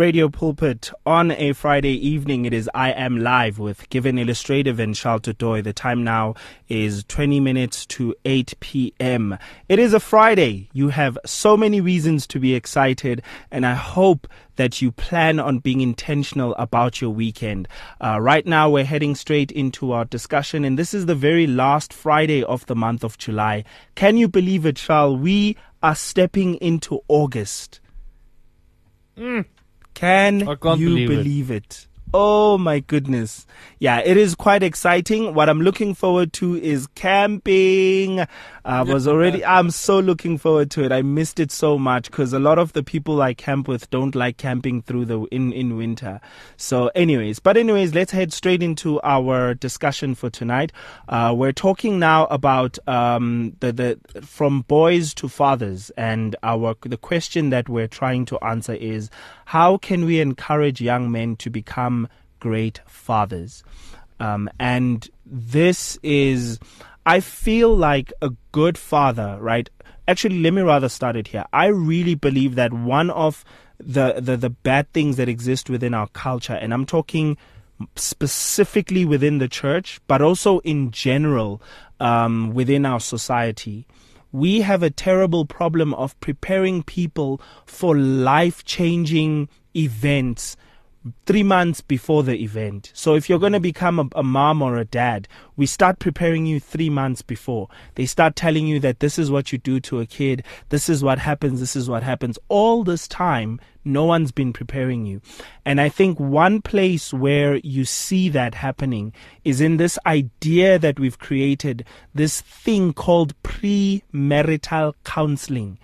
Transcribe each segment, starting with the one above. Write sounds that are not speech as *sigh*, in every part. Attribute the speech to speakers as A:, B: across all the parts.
A: Radio Pulpit on a Friday evening. It is I Am Live with Given Illustrative and Charles Doy. The time now is 20 minutes to 8 p.m. It is a Friday. You have so many reasons to be excited, and I hope that you plan on being intentional about your weekend. Uh, right now, we're heading straight into our discussion, and this is the very last Friday of the month of July. Can you believe it, Charles? We are stepping into August.
B: Mm.
A: Can you
B: believe it.
A: believe it? Oh my goodness. Yeah, it is quite exciting. What I'm looking forward to is camping. I was already, I'm so looking forward to it. I missed it so much because a lot of the people I camp with don't like camping through the, in, in winter. So anyways, but anyways, let's head straight into our discussion for tonight. Uh, we're talking now about, um, the, the, from boys to fathers and our, the question that we're trying to answer is, how can we encourage young men to become great fathers? Um, and this is, I feel like a good father, right? Actually, let me rather start it here. I really believe that one of the, the, the bad things that exist within our culture, and I'm talking specifically within the church, but also in general um, within our society, we have a terrible problem of preparing people for life changing events three months before the event. So if you're going to become a, a, mom or a dad, we start preparing you three months before. They start telling you that this is what you do to a kid, this is what happens, this is what happens. All this time, no one's been preparing you. And I think one place where you see that happening is in this idea that we've created, this thing called premarital counseling.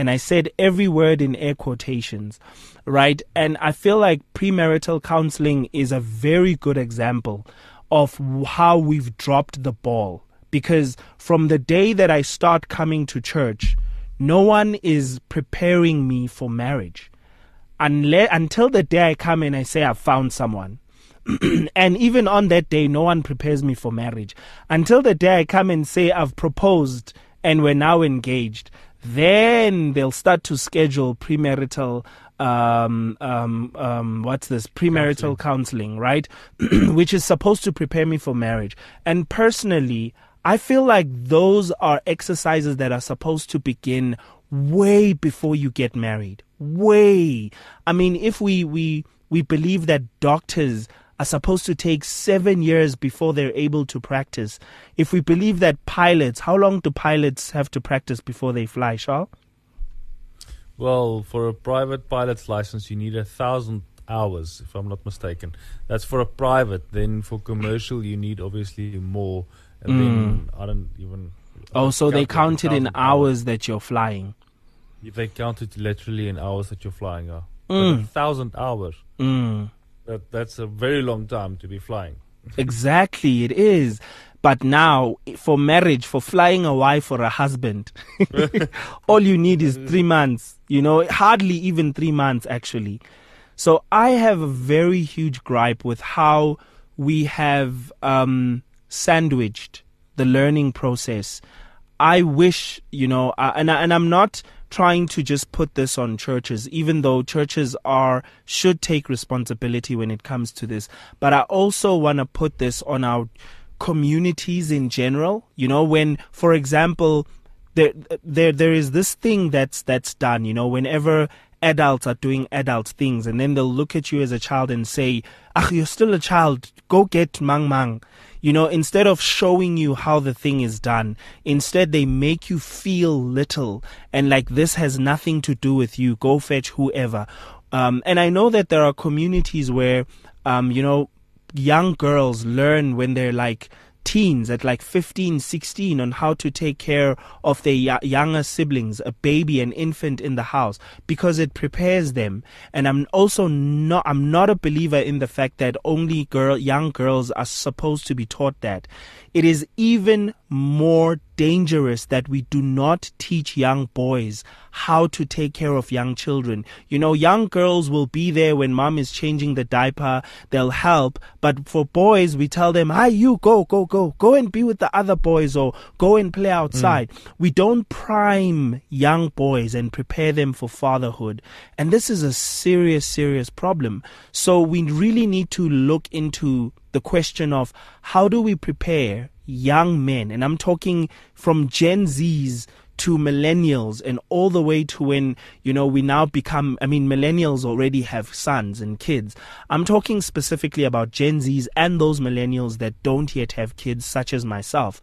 A: And I said every word in air quotations, right? And I feel like premarital counseling is a very good example of how we've dropped the ball. Because from the day that I start coming to church, no one is preparing me for marriage. Unless, until the day I come and I say I've found someone. *clears throat* and even on that day, no one prepares me for marriage. Until the day I come and say I've proposed and we're now engaged then they'll start to schedule premarital um, um, um, what's this premarital counseling, counseling right? *clears throat* Which is supposed to prepare me for marriage. And personally, I feel like those are exercises that are supposed to begin way before you get married. Way. I mean, if we we we believe that doctors are supposed to take seven years before they're able to practice. If we believe that pilots, how long do pilots have to practice before they fly, Charles?
B: Well, for a private pilot's license, you need a thousand hours, if I'm not mistaken. That's for a private. Then for commercial, you need obviously more. And
A: Mm.
B: then I don't even. I
A: Oh,
B: don't
A: so they
B: count
A: count it in hours that you're flying.
B: If They count it literally in hours that you're flying. But
A: Mm.
B: a thousand hours.
A: Mm.
B: That that's a very long time to be flying.
A: Exactly, it is. But now, for marriage, for flying a wife or a husband, *laughs* all you need is three months. You know, hardly even three months, actually. So I have a very huge gripe with how we have um, sandwiched the learning process. I wish, you know, uh, and and I'm not trying to just put this on churches, even though churches are should take responsibility when it comes to this. But I also want to put this on our communities in general. You know, when, for example, there there there is this thing that's that's done. You know, whenever adults are doing adult things, and then they'll look at you as a child and say, "Ah, you're still a child. Go get mang mang." You know, instead of showing you how the thing is done, instead they make you feel little and like this has nothing to do with you. Go fetch whoever. Um, and I know that there are communities where, um, you know, young girls learn when they're like teens at like 15 16 on how to take care of their younger siblings a baby an infant in the house because it prepares them. And i'm also not i'm not a believer in the fact that only girl young girls are supposed to be taught that. It is even more dangerous that we do not teach young boys how to take care of young children. You know, young girls will be there when mom is changing the diaper, they'll help. But for boys, we tell them, hi, you go, go, go, go and be with the other boys or go and play outside. Mm. We don't prime young boys and prepare them for fatherhood. And this is a serious, serious problem. So we really need to look into the question of how do we prepare young men, and I'm talking from Gen Zs to millennials and all the way to when, you know, we now become, I mean, millennials already have sons and kids. I'm talking specifically about Gen Zs and those millennials that don't yet have kids, such as myself.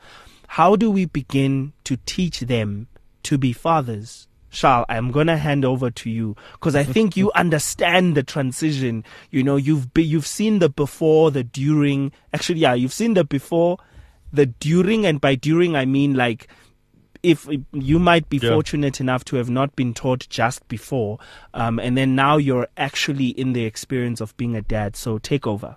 A: How do we begin to teach them to be fathers? Charles, I'm going to hand over to you because I think you *laughs* understand the transition. You know, you've be, you've seen the before, the during. Actually, yeah, you've seen the before, the during, and by during I mean like if you might be yeah. fortunate enough to have not been taught just before, um, and then now you're actually in the experience of being a dad. So take over.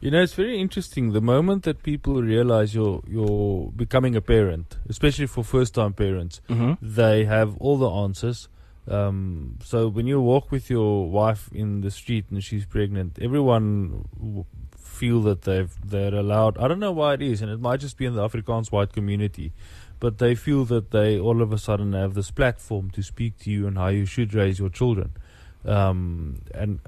B: You know, it's very interesting. The moment that people realize you're you're becoming a parent, especially for first time parents, mm-hmm. they have all the answers. Um, so when you walk with your wife in the street and she's pregnant, everyone feel that they've they're allowed. I don't know why it is, and it might just be in the Afrikaans white community, but they feel that they all of a sudden have this platform to speak to you and how you should raise your children. Um, and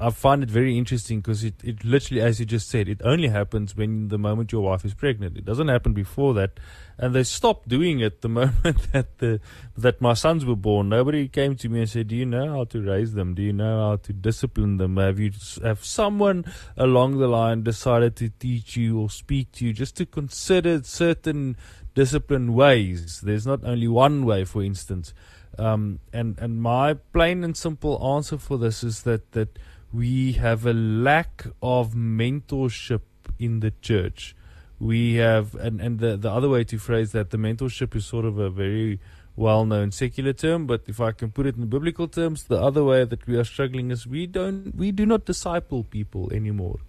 B: I find it very interesting because it, it literally, as you just said, it only happens when the moment your wife is pregnant. It doesn't happen before that. And they stopped doing it the *laughs* moment that the that my sons were born. Nobody came to me and said, "Do you know how to raise them? Do you know how to discipline them? Have you have someone along the line decided to teach you or speak to you just to consider certain discipline ways? There's not only one way, for instance." Um, and and my plain and simple answer for this is that that we have a lack of mentorship in the church. We have, and and the the other way to phrase that, the mentorship is sort of a very well-known secular term, but if I can put it in biblical terms, the other way that we are struggling is we don't we do not disciple people anymore.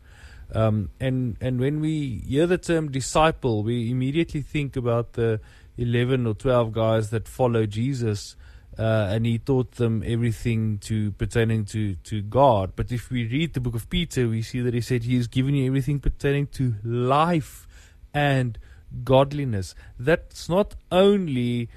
B: Um, and and when we hear the term disciple, we immediately think about the eleven or twelve guys that follow Jesus uh, and he taught them everything to pertaining to, to God. But if we read the book of Peter, we see that he said he has given you everything pertaining to life and godliness. That's not only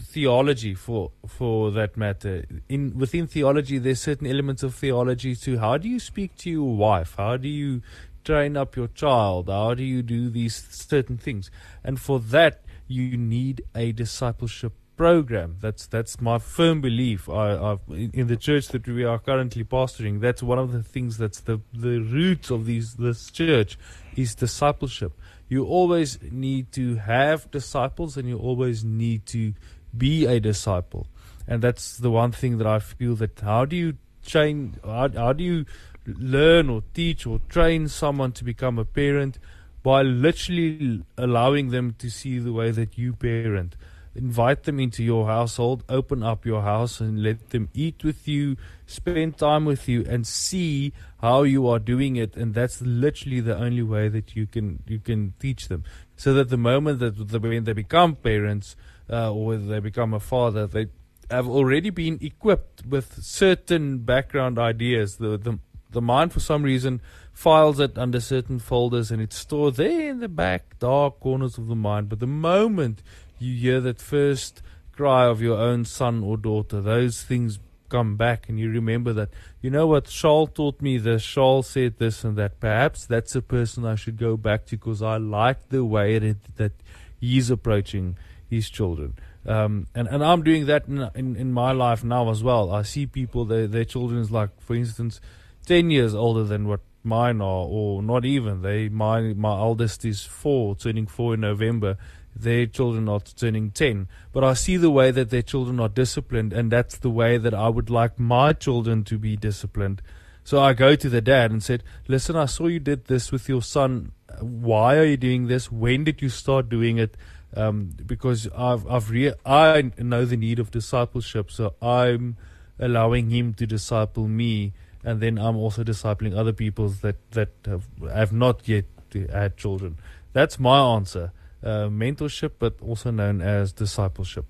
B: theology for for that matter. In within theology, there's certain elements of theology too. How do you speak to your wife? How do you train up your child? How do you do these certain things? And for that, you need a discipleship program. That's that's my firm belief. I, I've, in the church that we are currently pastoring, that's one of the things that's the the roots of these this church is discipleship. You always need to have disciples, and you always need to be a disciple. And that's the one thing that I feel that how do you train? How, how do you learn or teach or train someone to become a parent? By literally allowing them to see the way that you parent invite them into your household, open up your house and let them eat with you, spend time with you and see how you are doing it and that's literally the only way that you can you can teach them. So that the moment that the, when they become parents uh, or they become a father, they have already been equipped with certain background ideas. The the the mind for some reason files it under certain folders and it's stored there in the back dark corners of the mind. But the moment you hear that first cry of your own son or daughter, those things come back and you remember that, you know what, Charles taught me this, Charles said this and that. Perhaps that's a person I should go back to because I like the way that, that he's approaching his children. Um, and, and I'm doing that in, in, in, my life now as well. I see people, their, their children is like, for instance, 10 years older than what mine are, or not even. They, my, my oldest is four, turning four in November their children are turning 10. But I see the way that their children are disciplined, and that's the way that I would like my children to be disciplined. So I go to the dad and said, Listen, I saw you did this with your son. Why are you doing this? When did you start doing it? Um, because I've, I've re- I know the need of discipleship, so I'm allowing him to disciple me, and then I'm also discipling other people that, that have, have not yet had children. That's my answer. Uh, mentorship, but also known as discipleship.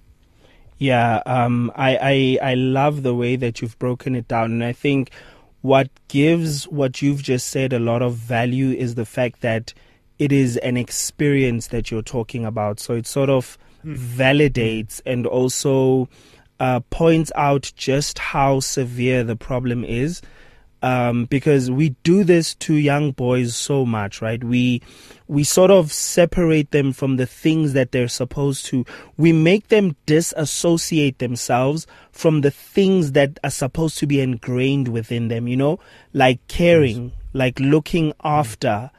A: Yeah, um, I, I I love the way that you've broken it down, and I think what gives what you've just said a lot of value is the fact that it is an experience that you're talking about. So it sort of mm. validates and also uh, points out just how severe the problem is um, because we do this to young boys so much, right? We we sort of separate them from the things that they're supposed to. We make them disassociate themselves from the things that are supposed to be ingrained within them. You know, like caring, like looking after,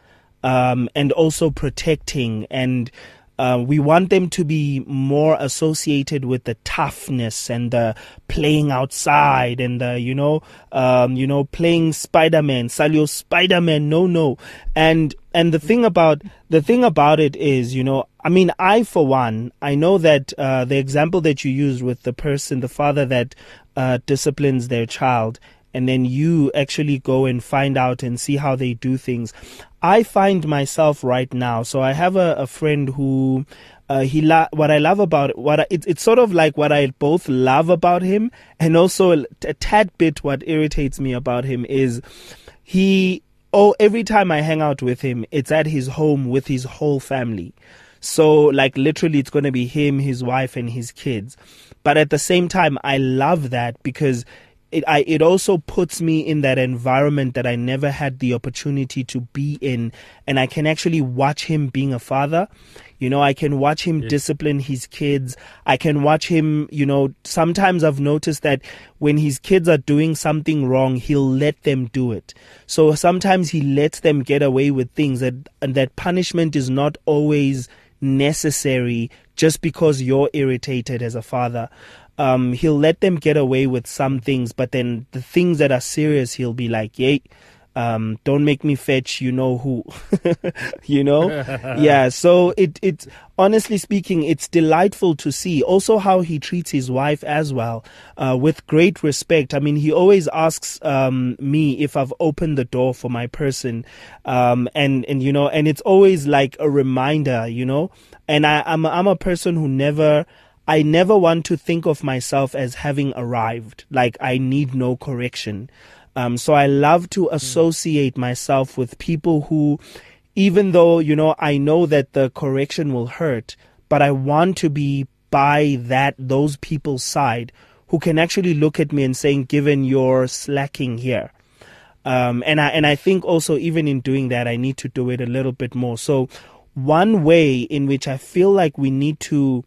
A: um, and also protecting and uh, we want them to be more associated with the toughness and the playing outside and the you know um, you know playing Spider-Man, Salio Spider-Man. No, no. And and the thing about the thing about it is, you know, I mean, I for one, I know that uh, the example that you used with the person, the father that uh, disciplines their child, and then you actually go and find out and see how they do things. I find myself right now. So I have a, a friend who uh, he la- what I love about what I, it, it's sort of like what I both love about him and also a tad bit what irritates me about him is he oh every time I hang out with him it's at his home with his whole family. So like literally it's going to be him, his wife and his kids. But at the same time I love that because it I it also puts me in that environment that I never had the opportunity to be in and I can actually watch him being a father. You know, I can watch him yeah. discipline his kids. I can watch him, you know, sometimes I've noticed that when his kids are doing something wrong, he'll let them do it. So sometimes he lets them get away with things that and that punishment is not always necessary just because you're irritated as a father um, he'll let them get away with some things, but then the things that are serious, he'll be like, "Yay, um, don't make me fetch you know who *laughs* you know? *laughs* Yeah so it it honestly speaking it's delightful to see. Also how he treats his wife as well uh, with great respect. I mean he always asks um, me if i've opened the door for my person um, and and you know and it's always like a reminder you know? And i i'm, I'm a person who never I never want to think of myself as having arrived, like I need no correction. Um, so I love to hmm. associate myself with people who, even though, you know, I know that the correction will hurt, but I want to be by that, those people's side who can actually look at me and saying, given you're slacking here. Um, and I, and I think also even in doing that, I need to do it a little bit more. So one way in which I feel like we need to,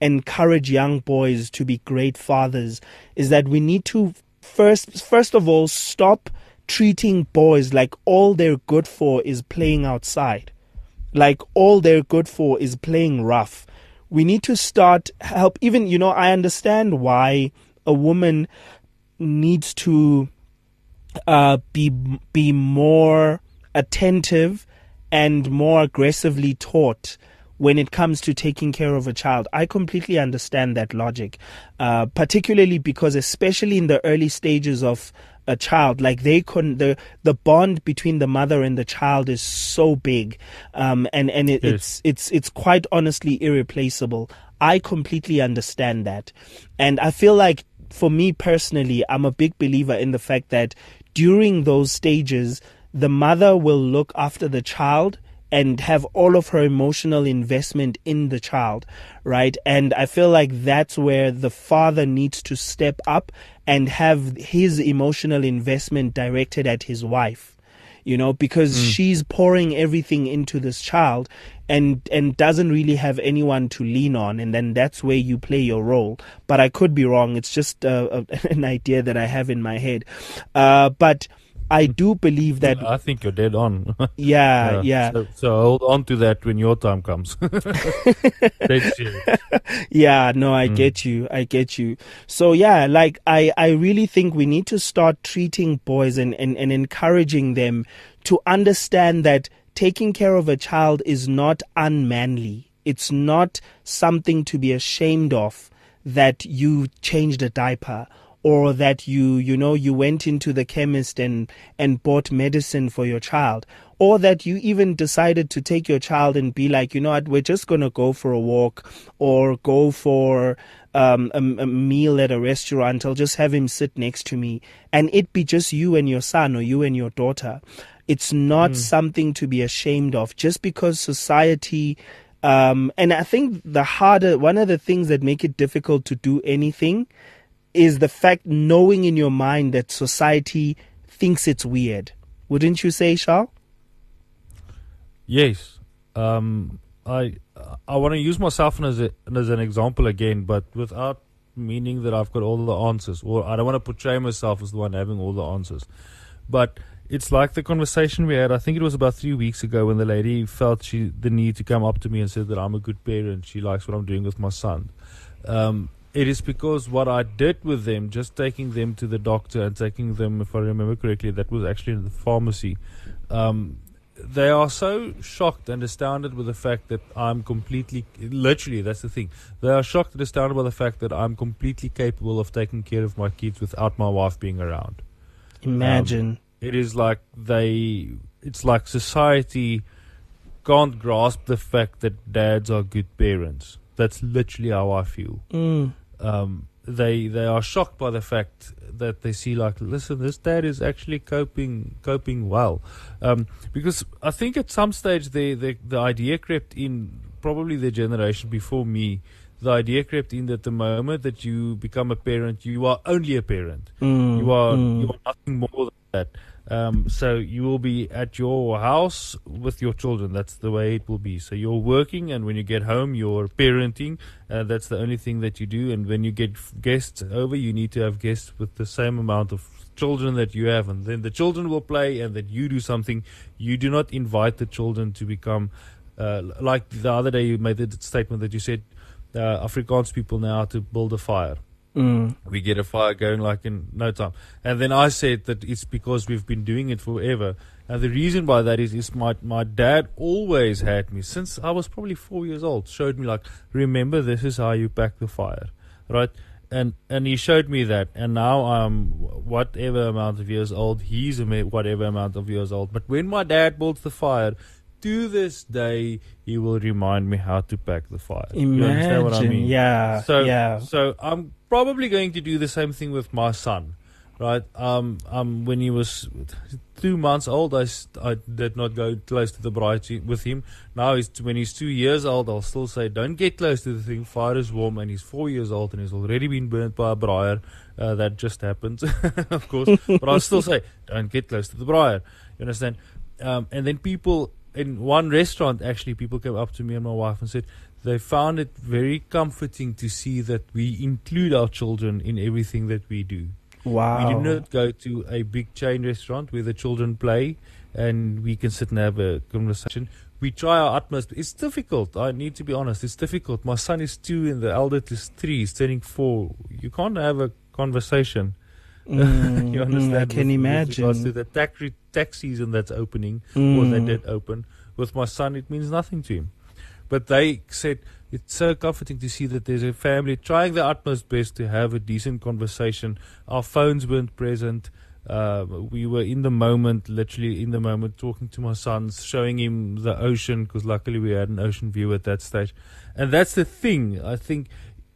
A: encourage young boys to be great fathers is that we need to first first of all stop treating boys like all they're good for is playing outside like all they're good for is playing rough. We need to start help even you know i understand why a woman needs to uh, be be more attentive and more aggressively taught when it comes to taking care of a child. I completely understand that logic, uh, particularly because, especially in the early stages of a child, like they couldn't, the the bond between the mother and the child is so big, um, and and it, yes. it's it's it's quite honestly irreplaceable. I completely understand that, and I feel like for me personally, I'm a big believer in the fact that during those stages, the mother will look after the child and have all of her emotional investment in the child, right? And I feel like that's where the father needs to step up and have his emotional investment directed at his wife you know because mm. she's pouring everything into this child and and doesn't really have anyone to lean on and then that's where you play your role but i could be wrong it's just uh, *laughs* an idea that i have in my head uh, but I do believe that.
B: I think you're dead on. *laughs*
A: Yeah, yeah. yeah.
B: So, so, hold on to that when your time comes. *laughs* *laughs*
A: yeah, no, I mm. get you. I get you. So yeah, like I, I really think we need to start treating boys and, and, and encouraging them to understand that taking care of a child is not unmanly. It's not something to be ashamed of that you changed a diaper or that you you know you went into the chemist and and bought medicine for your child or that you even decided to take your child and be like you know what? We're just going to go for a walk or go for um, a, a meal at a restaurant. I'll just have him sit next to me. And it be just you and your son or you and your daughter. It's not mm. something to be ashamed of. Just because society um, and I think the harder, one of the things that make it difficult to do anything is the fact knowing in your mind that society thinks it's weird. Wouldn't you say, Charles?
B: Yes. Um, I I want to use myself as a, as an example again, but without meaning that I've got all the answers, or I don't want to portray myself as the one having all the answers. But it's like the conversation we had. I think it was about three weeks ago when the lady felt she the need to come up to me and said that I'm a good parent. She likes what I'm doing with my son. Um, it is because what I did with them, just taking them to the doctor and taking them, if I remember correctly, that was actually in the pharmacy. Um, they are so shocked and astounded with the fact that I'm completely, literally, that's the thing. They are shocked and astounded by the fact that I'm completely capable of taking care of my kids without my wife being around.
A: Imagine. Um,
B: it is like they it's like society can't grasp the fact that dads are good parents. That's literally how I feel.
A: Mm.
B: Um, they they are shocked by the fact that they see like listen this dad is actually coping coping well um, because I think at some stage the, the the idea crept in probably the generation before me the idea crept in that the moment that you become a parent you are only a parent
A: mm.
B: you are
A: mm.
B: you are nothing more than that um, so you will be at your house with your children. That's the way it will be. So you're working, and when you get home, you're parenting. Uh, that's the only thing that you do. And when you get guests over, you need to have guests with the same amount of children that you have, and then the children will play, and that you do something. You do not invite the children to become uh, like the other day. You made the statement that you said uh, Afrikaans people know how to build a fire.
A: Mm.
B: We get a fire going like in no time. And then I said that it's because we've been doing it forever. And the reason why that is, is my, my dad always had me, since I was probably four years old, showed me like, remember this is how you pack the fire, right? And, and he showed me that. And now I'm whatever amount of years old, he's whatever amount of years old. But when my dad builds the fire, to this day, he will remind me how to pack the fire.
A: Imagine, you understand what I mean? Yeah.
B: So,
A: yeah.
B: so I'm probably going to do the same thing with my son, right? Um, um, when he was two months old, I, I did not go close to the braai with him. Now, he's, when he's two years old, I'll still say, don't get close to the thing. Fire is warm, and he's four years old, and he's already been burnt by a braai. Uh, that just happened, *laughs* of course. but I'll still say, don't get close to the braai. You understand? Um, and then people in one restaurant, actually, people came up to me and my wife and said, they found it very comforting to see that we include our children in everything that we do.
A: Wow.
B: We do not go to a big chain restaurant where the children play and we can sit and have a conversation. We try our utmost. It's difficult. I need to be honest. It's difficult. My son is two and the eldest is three. He's turning four. You can't have a conversation.
A: Mm, *laughs*
B: you understand?
A: Mm, I can
B: with,
A: imagine.
B: With to the tax, re- tax season that's opening,
A: mm.
B: or that did open. With my son, it means nothing to him. But they said it's so comforting to see that there's a family trying their utmost best to have a decent conversation. Our phones weren't present. Uh, we were in the moment, literally in the moment, talking to my sons, showing him the ocean because luckily we had an ocean view at that stage. And that's the thing. I think,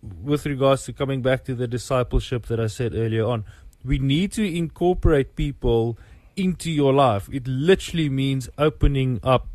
B: with regards to coming back to the discipleship that I said earlier on, we need to incorporate people into your life. It literally means opening up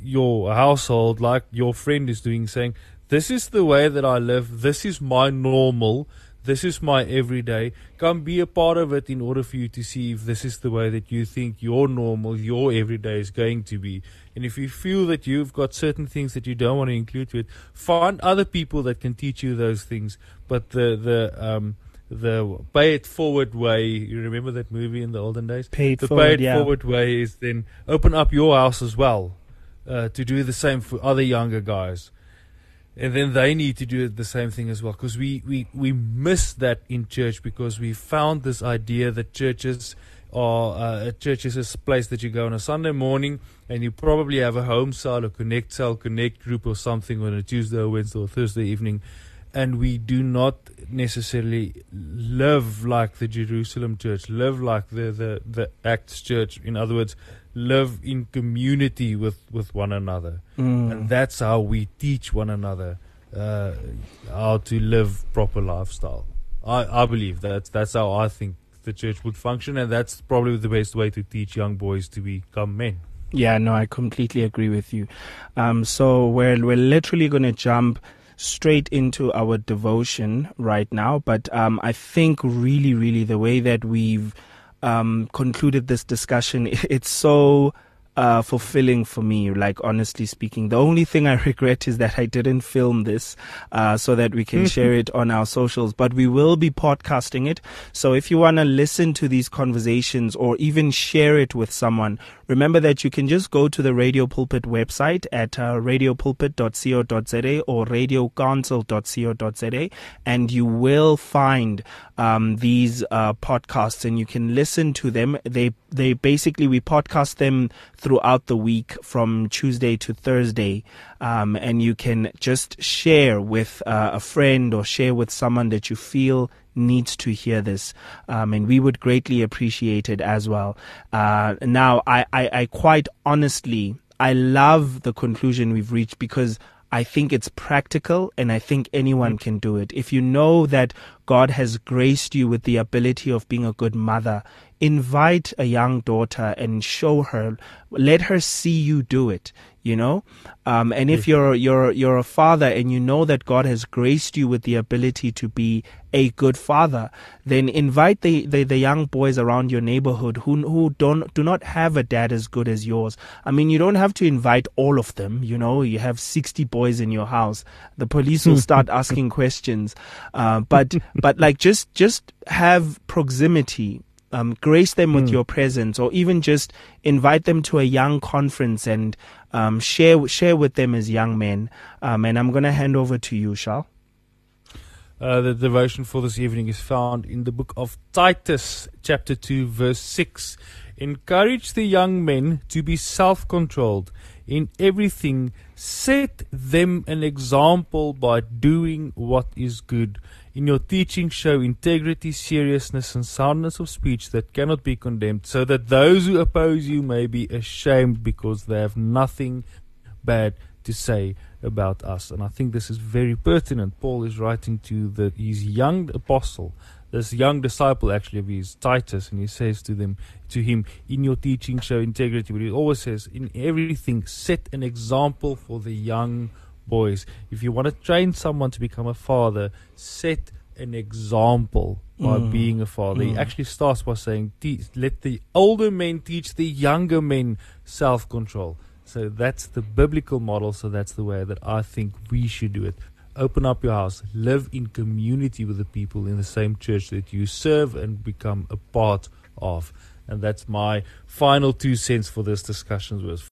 B: your household like your friend is doing, saying, This is the way that I live, this is my normal, this is my everyday. Come be a part of it in order for you to see if this is the way that you think your normal, your everyday is going to be. And if you feel that you've got certain things that you don't want to include to it, find other people that can teach you those things. But the the um the pay it forward way. You remember that movie in the olden days?
A: Pay it
B: the
A: forward,
B: pay it
A: yeah.
B: forward way is then open up your house as well uh, to do the same for other younger guys. And then they need to do the same thing as well because we, we, we miss that in church because we found this idea that churches are uh, church is a place that you go on a Sunday morning and you probably have a home cell or connect cell connect group or something on a Tuesday or Wednesday or Thursday evening and we do not necessarily live like the Jerusalem church, live like the, the, the Acts church. In other words, live in community with, with one another.
A: Mm.
B: And that's how we teach one another uh, how to live proper lifestyle. I, I believe that's that's how I think the church would function, and that's probably the best way to teach young boys to become men.
A: Yeah, no, I completely agree with you. Um, so we're we're literally going to jump straight into our devotion right now, but um, I think really, really the way that we've um, concluded this discussion, *laughs* it's so uh, fulfilling for me, like honestly speaking. The only thing I *laughs* regret is that I didn't film this uh, so that we can share *laughs* it on our socials, but we will be podcasting it. So if you want to listen to these conversations or even share it with someone, remember that you can just go to the Radio Pulpit website at uh, radiopulpit.co.za or radiocouncil.co.za and you will find um, these uh, podcasts and you can listen to them. They they basically we podcast them throughout the week from Tuesday to Thursday, um, and you can just share with uh, a friend or share with someone that you feel needs to hear this, um, and we would greatly appreciate it as well. Uh, now, I, I, I quite honestly, I love the conclusion we've reached because I think it's practical and I think anyone can do it. If you know that God has graced you with the ability of being a good mother, invite a young daughter and show her, let her see you do it, you know? Um, and if you're, you're, you're a father and you know that God has graced you with the ability to be a good father, then invite the, the, the young boys around your neighborhood who, who don't, do not have a dad as good as yours. I mean, you don't have to invite all of them, you know, you have 60 boys in your house. The police will *laughs* start asking questions. Uh, but, but like just, just have proximity um, grace them with
B: Mm.
A: your presence, or even just invite them to a young conference and um, share share with them as young men. Um, and I'm going to hand over to you, Shal.
B: Uh, the devotion for this evening is found in the book of Titus, chapter 2, verse 6. Encourage the young men to be self controlled in everything. Set them an example by doing what is good. In your teaching, show integrity, seriousness, and soundness of speech that cannot be condemned, so that those who oppose you may be ashamed because they have nothing bad to say about us. And I think this is very pertinent. Paul is writing to the his young apostle, this young disciple actually of his, Titus, and he says to them to him, In your teaching show integrity, but he always says, In everything set an example for the young boys. If you want to train someone to become a father, set an example by
A: Mm.
B: being a father. He
A: Mm.
B: actually starts by saying, Let the older men teach the younger men self control. So that's the biblical model. So that's the way that I think we should do it. Open up your house, live in community with the people in the same church that you serve and become a part of. And that's my final two cents for this discussion was